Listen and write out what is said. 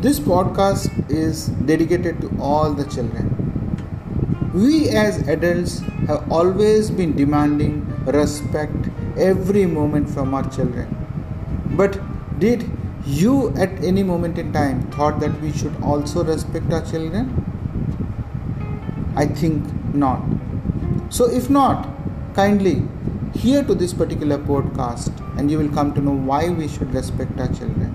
This podcast is dedicated to all the children. We as adults have always been demanding respect every moment from our children. But did you at any moment in time thought that we should also respect our children? I think not. So if not, kindly hear to this particular podcast and you will come to know why we should respect our children.